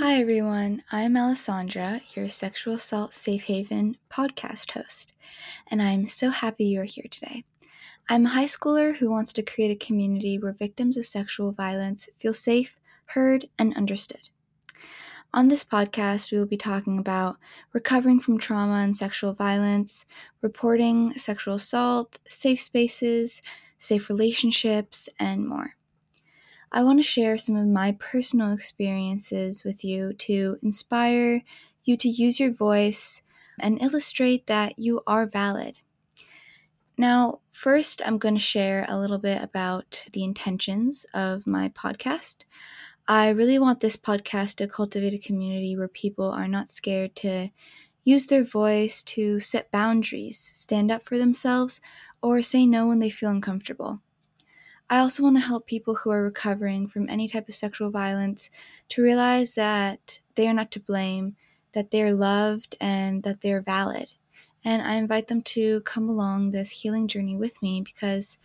Hi, everyone. I'm Alessandra, your Sexual Assault Safe Haven podcast host, and I'm so happy you're here today. I'm a high schooler who wants to create a community where victims of sexual violence feel safe, heard, and understood. On this podcast, we will be talking about recovering from trauma and sexual violence, reporting sexual assault, safe spaces, safe relationships, and more. I want to share some of my personal experiences with you to inspire you to use your voice and illustrate that you are valid. Now, first, I'm going to share a little bit about the intentions of my podcast. I really want this podcast to cultivate a community where people are not scared to use their voice to set boundaries, stand up for themselves, or say no when they feel uncomfortable. I also want to help people who are recovering from any type of sexual violence to realize that they are not to blame, that they're loved, and that they're valid. And I invite them to come along this healing journey with me because,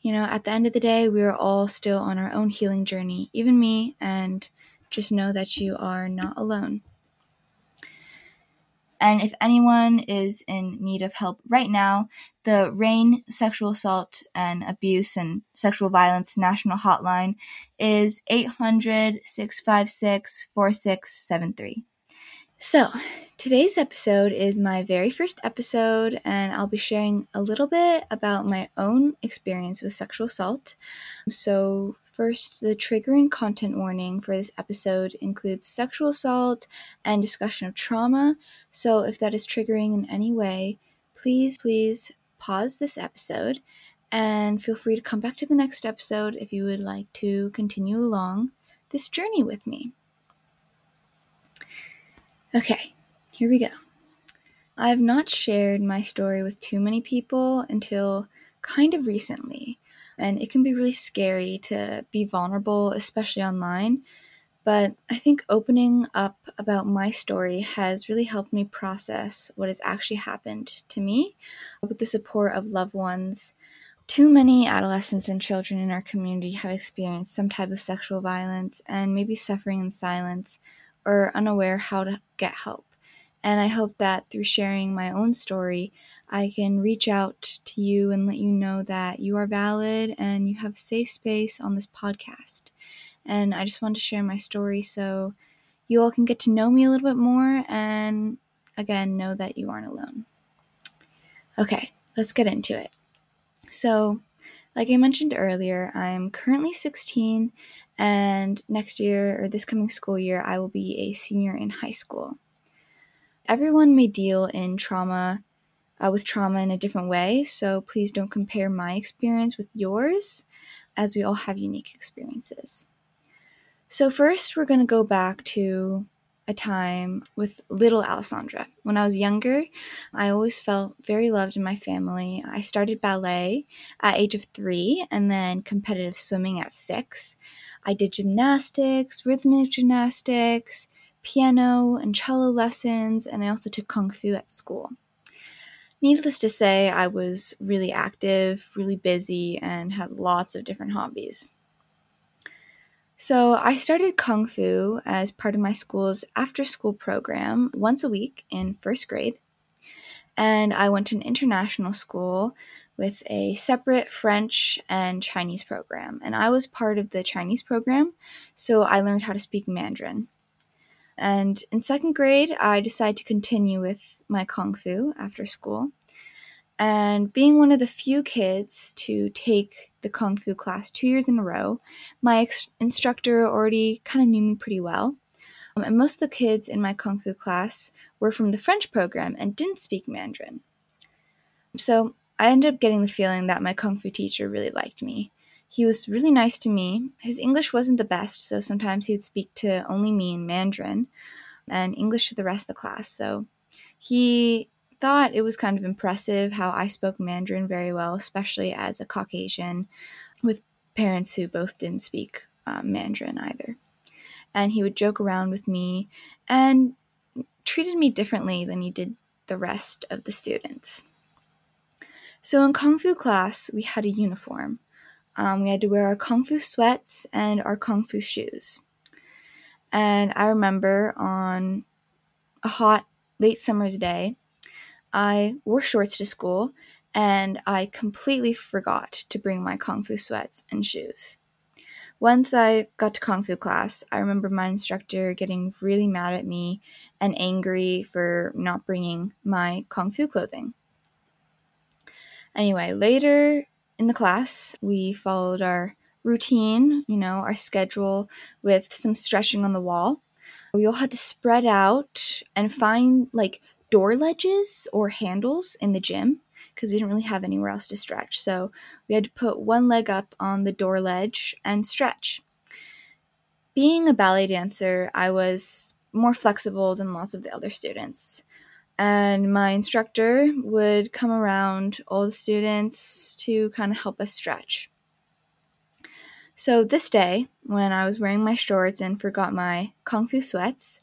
you know, at the end of the day, we are all still on our own healing journey, even me, and just know that you are not alone. And if anyone is in need of help right now, the RAINN Sexual Assault and Abuse and Sexual Violence National Hotline is 800 656 4673. So, today's episode is my very first episode, and I'll be sharing a little bit about my own experience with sexual assault. So, First, the trigger and content warning for this episode includes sexual assault and discussion of trauma. So, if that is triggering in any way, please, please pause this episode and feel free to come back to the next episode if you would like to continue along this journey with me. Okay, here we go. I have not shared my story with too many people until kind of recently and it can be really scary to be vulnerable, especially online. But I think opening up about my story has really helped me process what has actually happened to me with the support of loved ones. Too many adolescents and children in our community have experienced some type of sexual violence and maybe suffering in silence or unaware how to get help. And I hope that through sharing my own story, I can reach out to you and let you know that you are valid and you have safe space on this podcast. And I just want to share my story so you all can get to know me a little bit more and again know that you aren't alone. Okay, let's get into it. So, like I mentioned earlier, I'm currently 16 and next year or this coming school year I will be a senior in high school. Everyone may deal in trauma uh, with trauma in a different way. So please don't compare my experience with yours, as we all have unique experiences. So, first, we're going to go back to a time with little Alessandra. When I was younger, I always felt very loved in my family. I started ballet at age of 3 and then competitive swimming at 6. I did gymnastics, rhythmic gymnastics, piano and cello lessons, and I also took kung fu at school. Needless to say, I was really active, really busy, and had lots of different hobbies. So, I started Kung Fu as part of my school's after school program once a week in first grade. And I went to an international school with a separate French and Chinese program. And I was part of the Chinese program, so I learned how to speak Mandarin. And in second grade, I decided to continue with my Kung Fu after school. And being one of the few kids to take the Kung Fu class two years in a row, my ex- instructor already kind of knew me pretty well. Um, and most of the kids in my Kung Fu class were from the French program and didn't speak Mandarin. So I ended up getting the feeling that my Kung Fu teacher really liked me. He was really nice to me. His English wasn't the best, so sometimes he would speak to only me in Mandarin and English to the rest of the class. So he thought it was kind of impressive how I spoke Mandarin very well, especially as a Caucasian with parents who both didn't speak um, Mandarin either. And he would joke around with me and treated me differently than he did the rest of the students. So in Kung Fu class, we had a uniform. Um, we had to wear our kung fu sweats and our kung fu shoes. And I remember on a hot late summer's day, I wore shorts to school and I completely forgot to bring my Kung Fu sweats and shoes. Once I got to Kung Fu class, I remember my instructor getting really mad at me and angry for not bringing my Kung Fu clothing. Anyway, later in the class, we followed our routine, you know, our schedule with some stretching on the wall. We all had to spread out and find like door ledges or handles in the gym because we didn't really have anywhere else to stretch. So we had to put one leg up on the door ledge and stretch. Being a ballet dancer, I was more flexible than lots of the other students. And my instructor would come around all the students to kind of help us stretch. So this day, when I was wearing my shorts and forgot my kung fu sweats,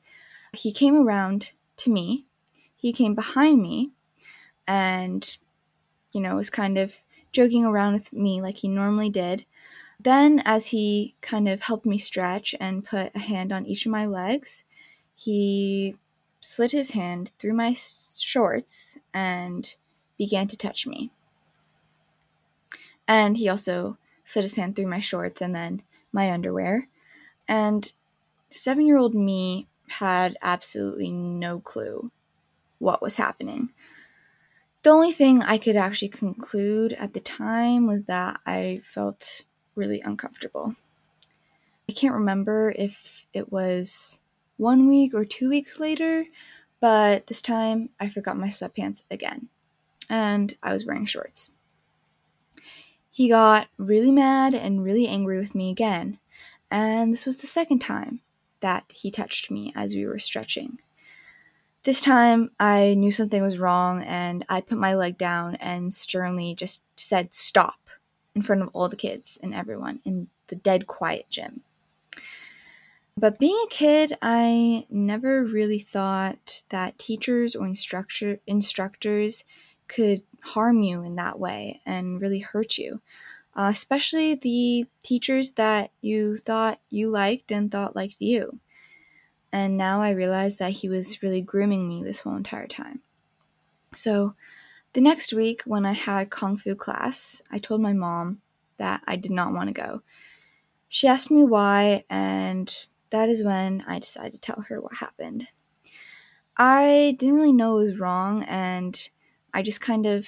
he came around to me he came behind me and, you know, was kind of joking around with me like he normally did. Then, as he kind of helped me stretch and put a hand on each of my legs, he slid his hand through my shorts and began to touch me. And he also slid his hand through my shorts and then my underwear. And seven year old me had absolutely no clue what was happening. The only thing I could actually conclude at the time was that I felt really uncomfortable. I can't remember if it was one week or two weeks later, but this time I forgot my sweatpants again, and I was wearing shorts. He got really mad and really angry with me again, and this was the second time that he touched me as we were stretching. This time I knew something was wrong and I put my leg down and sternly just said stop in front of all the kids and everyone in the dead quiet gym. But being a kid, I never really thought that teachers or instructor instructors could harm you in that way and really hurt you. Uh, especially the teachers that you thought you liked and thought liked you. And now I realize that he was really grooming me this whole entire time. So the next week, when I had Kung Fu class, I told my mom that I did not want to go. She asked me why, and that is when I decided to tell her what happened. I didn't really know it was wrong, and I just kind of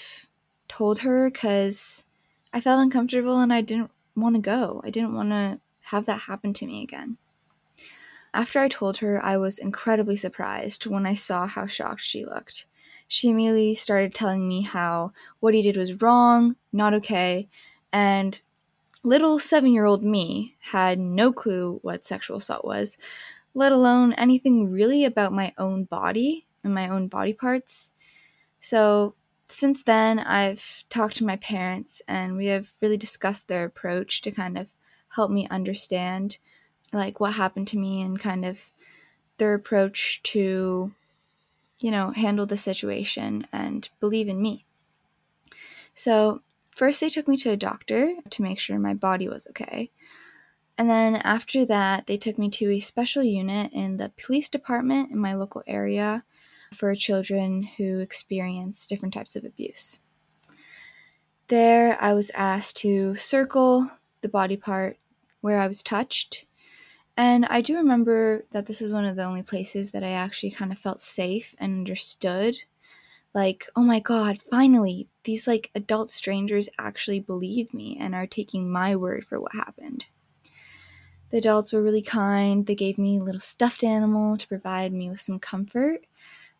told her because I felt uncomfortable and I didn't want to go. I didn't want to have that happen to me again. After I told her, I was incredibly surprised when I saw how shocked she looked. She immediately started telling me how what he did was wrong, not okay, and little seven year old me had no clue what sexual assault was, let alone anything really about my own body and my own body parts. So, since then, I've talked to my parents and we have really discussed their approach to kind of help me understand like what happened to me and kind of their approach to you know handle the situation and believe in me. So first they took me to a doctor to make sure my body was okay. And then after that they took me to a special unit in the police department in my local area for children who experience different types of abuse there i was asked to circle the body part where i was touched and I do remember that this is one of the only places that I actually kind of felt safe and understood. Like, oh my god, finally, these like adult strangers actually believe me and are taking my word for what happened. The adults were really kind. They gave me a little stuffed animal to provide me with some comfort.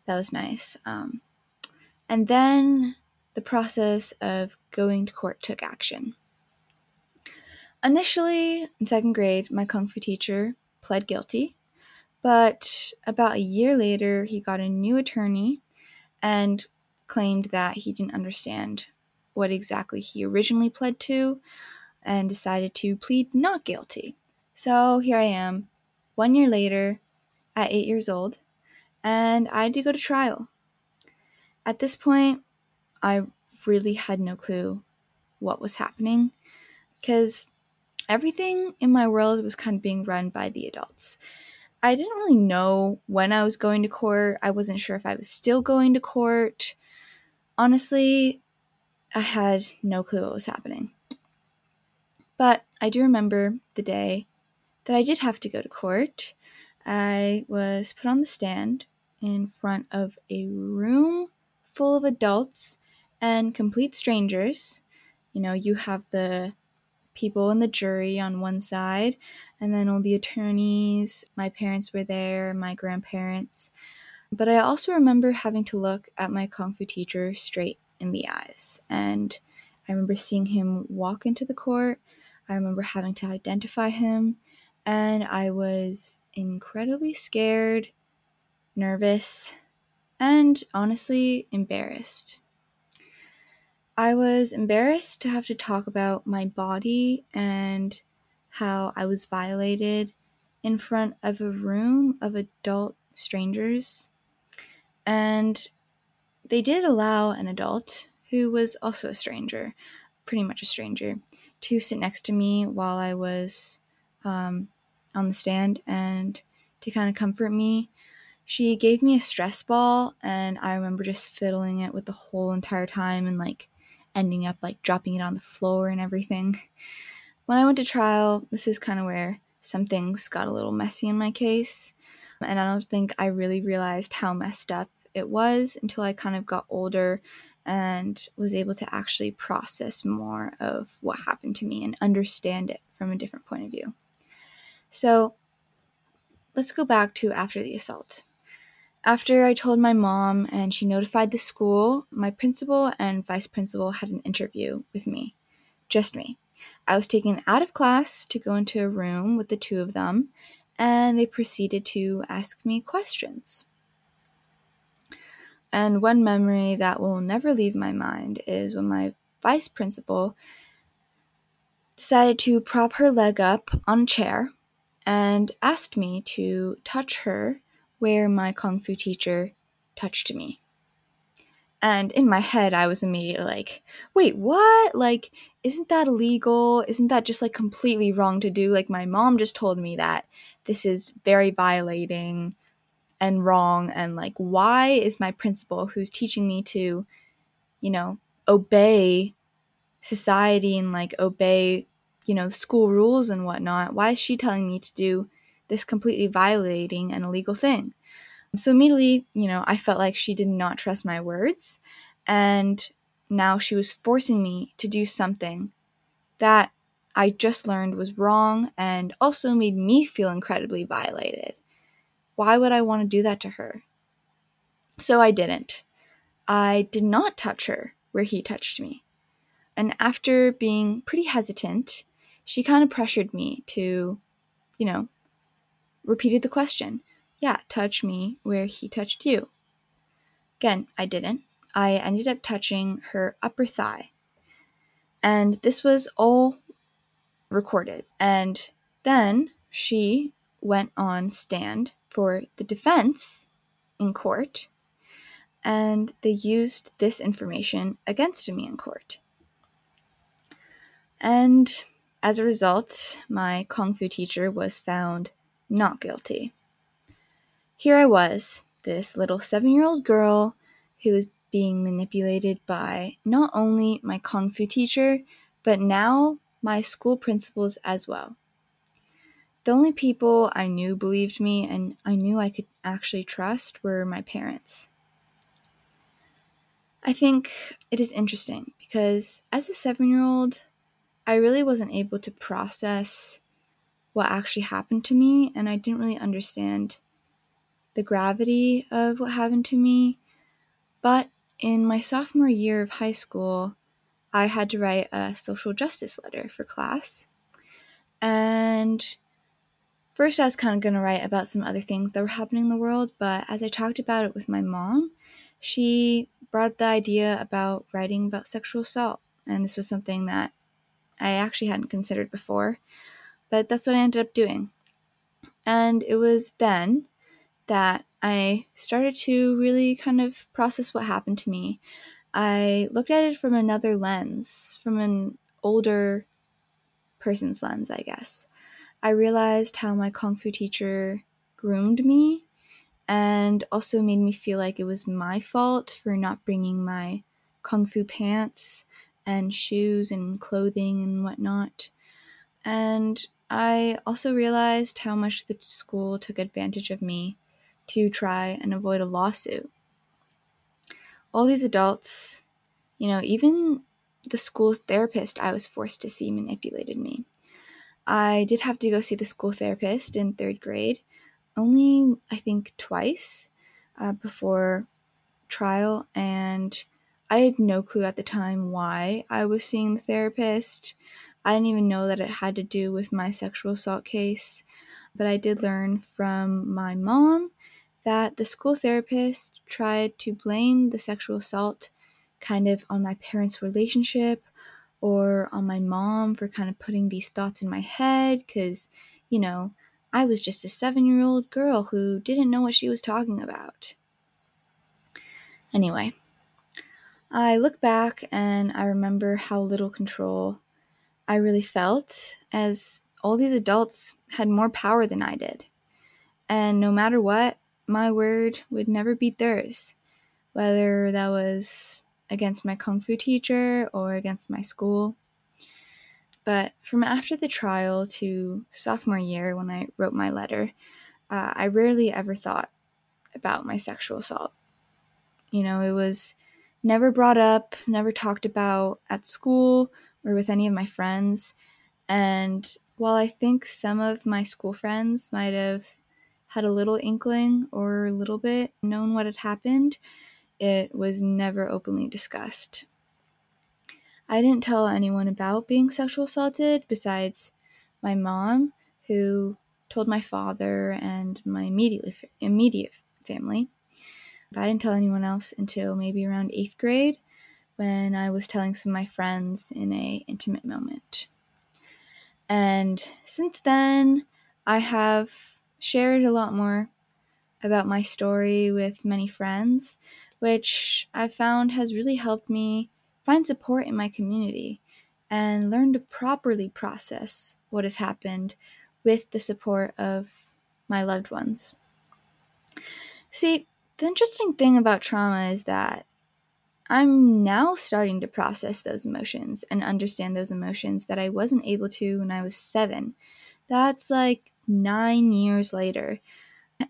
That was nice. Um, and then the process of going to court took action. Initially, in second grade, my kung fu teacher pled guilty, but about a year later, he got a new attorney and claimed that he didn't understand what exactly he originally pled to and decided to plead not guilty. So here I am, one year later, at eight years old, and I had to go to trial. At this point, I really had no clue what was happening because everything in my world was kind of being run by the adults. I didn't really know when I was going to court. I wasn't sure if I was still going to court. Honestly, I had no clue what was happening. But I do remember the day that I did have to go to court. I was put on the stand in front of a room full of adults and complete strangers. You know, you have the people in the jury on one side, and then all the attorneys. My parents were there, my grandparents. But I also remember having to look at my Kung Fu teacher straight in the eyes. And I remember seeing him walk into the court. I remember having to identify him. And I was incredibly scared, nervous, and honestly embarrassed. I was embarrassed to have to talk about my body and how I was violated in front of a room of adult strangers. And they did allow an adult who was also a stranger, pretty much a stranger, to sit next to me while I was um, on the stand and to kind of comfort me. She gave me a stress ball, and I remember just fiddling it with the whole entire time and like ending up like dropping it on the floor and everything. When I went to trial, this is kind of where some things got a little messy in my case, and I don't think I really realized how messed up it was until I kind of got older and was able to actually process more of what happened to me and understand it from a different point of view. So let's go back to after the assault. After I told my mom and she notified the school, my principal and vice principal had an interview with me. Just me. I was taken out of class to go into a room with the two of them, and they proceeded to ask me questions. And one memory that will never leave my mind is when my vice principal decided to prop her leg up on a chair and asked me to touch her where my kung fu teacher touched me. And in my head, I was immediately like, wait, what? Like, isn't that illegal? Isn't that just like completely wrong to do? Like, my mom just told me that this is very violating and wrong and like why is my principal who's teaching me to you know obey society and like obey you know school rules and whatnot why is she telling me to do this completely violating an illegal thing so immediately you know i felt like she did not trust my words and now she was forcing me to do something that i just learned was wrong and also made me feel incredibly violated why would I want to do that to her? So I didn't. I did not touch her where he touched me. And after being pretty hesitant, she kind of pressured me to, you know, repeated the question. Yeah, touch me where he touched you. Again, I didn't. I ended up touching her upper thigh. And this was all recorded. And then she went on stand for the defense in court, and they used this information against me in court. And as a result, my Kung Fu teacher was found not guilty. Here I was, this little seven year old girl who was being manipulated by not only my Kung Fu teacher, but now my school principals as well. The only people I knew believed me and I knew I could actually trust were my parents. I think it is interesting because as a seven year old, I really wasn't able to process what actually happened to me, and I didn't really understand the gravity of what happened to me. But in my sophomore year of high school, I had to write a social justice letter for class. And First, I was kind of going to write about some other things that were happening in the world, but as I talked about it with my mom, she brought up the idea about writing about sexual assault. And this was something that I actually hadn't considered before, but that's what I ended up doing. And it was then that I started to really kind of process what happened to me. I looked at it from another lens, from an older person's lens, I guess. I realized how my Kung Fu teacher groomed me and also made me feel like it was my fault for not bringing my kung fu pants and shoes and clothing and whatnot. And I also realized how much the school took advantage of me to try and avoid a lawsuit. All these adults, you know, even the school therapist I was forced to see manipulated me. I did have to go see the school therapist in third grade, only I think twice uh, before trial, and I had no clue at the time why I was seeing the therapist. I didn't even know that it had to do with my sexual assault case, but I did learn from my mom that the school therapist tried to blame the sexual assault kind of on my parents' relationship or on my mom for kind of putting these thoughts in my head because, you know, I was just a seven year old girl who didn't know what she was talking about. Anyway, I look back and I remember how little control I really felt as all these adults had more power than I did. And no matter what, my word would never beat theirs, whether that was against my kung fu teacher or against my school. But from after the trial to sophomore year, when I wrote my letter, uh, I rarely ever thought about my sexual assault. You know, it was never brought up, never talked about at school or with any of my friends. And while I think some of my school friends might have had a little inkling or a little bit known what had happened, it was never openly discussed. I didn't tell anyone about being sexual assaulted besides my mom, who told my father and my immediate immediate family. But I didn't tell anyone else until maybe around eighth grade when I was telling some of my friends in a intimate moment. And since then, I have shared a lot more about my story with many friends, which I've found has really helped me find support in my community and learn to properly process what has happened with the support of my loved ones. See, the interesting thing about trauma is that I'm now starting to process those emotions and understand those emotions that I wasn't able to when I was seven. That's like nine years later.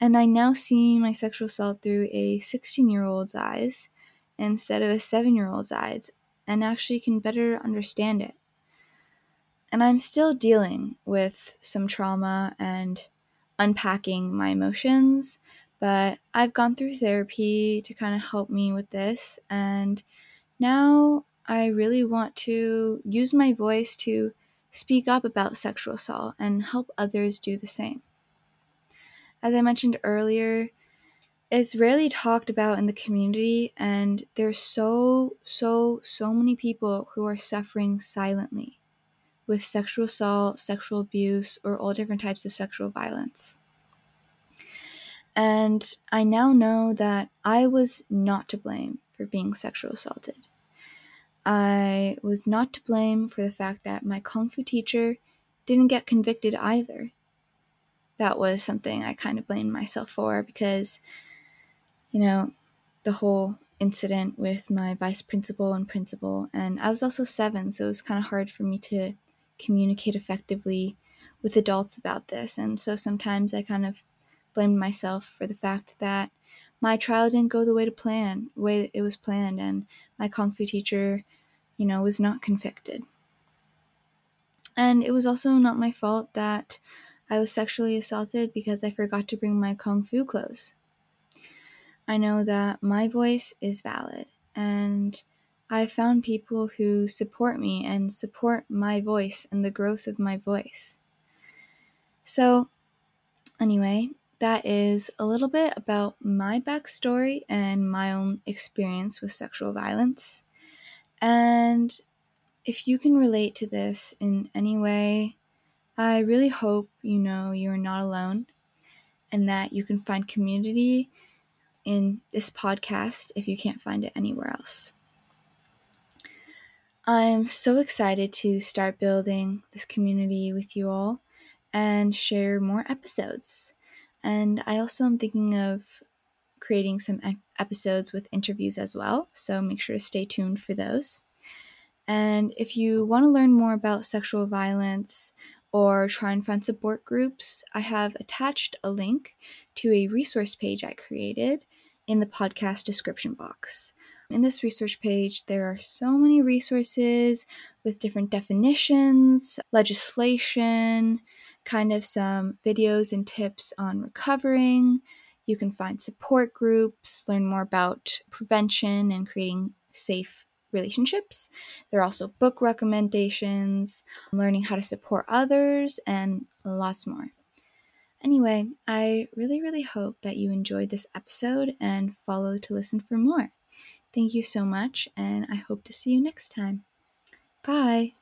And I now see my sexual assault through a 16 year old's eyes instead of a seven year old's eyes and actually can better understand it. And I'm still dealing with some trauma and unpacking my emotions, but I've gone through therapy to kind of help me with this. And now I really want to use my voice to speak up about sexual assault and help others do the same. As I mentioned earlier, it's rarely talked about in the community, and there's so, so, so many people who are suffering silently with sexual assault, sexual abuse, or all different types of sexual violence. And I now know that I was not to blame for being sexual assaulted. I was not to blame for the fact that my kung fu teacher didn't get convicted either. That was something I kind of blamed myself for because you know, the whole incident with my vice principal and principal. And I was also seven, so it was kind of hard for me to communicate effectively with adults about this. And so sometimes I kind of blamed myself for the fact that my trial didn't go the way to plan, way it was planned, and my kung fu teacher, you know, was not convicted. And it was also not my fault that I was sexually assaulted because I forgot to bring my kung fu clothes. I know that my voice is valid and I found people who support me and support my voice and the growth of my voice. So, anyway, that is a little bit about my backstory and my own experience with sexual violence. And if you can relate to this in any way, I really hope you know you're not alone and that you can find community in this podcast if you can't find it anywhere else. I'm so excited to start building this community with you all and share more episodes. And I also am thinking of creating some episodes with interviews as well, so make sure to stay tuned for those. And if you want to learn more about sexual violence or try and find support groups, I have attached a link to a resource page I created in the podcast description box. In this research page, there are so many resources with different definitions, legislation, kind of some videos and tips on recovering. You can find support groups, learn more about prevention and creating safe relationships. There are also book recommendations, learning how to support others, and lots more. Anyway, I really, really hope that you enjoyed this episode and follow to listen for more. Thank you so much, and I hope to see you next time. Bye.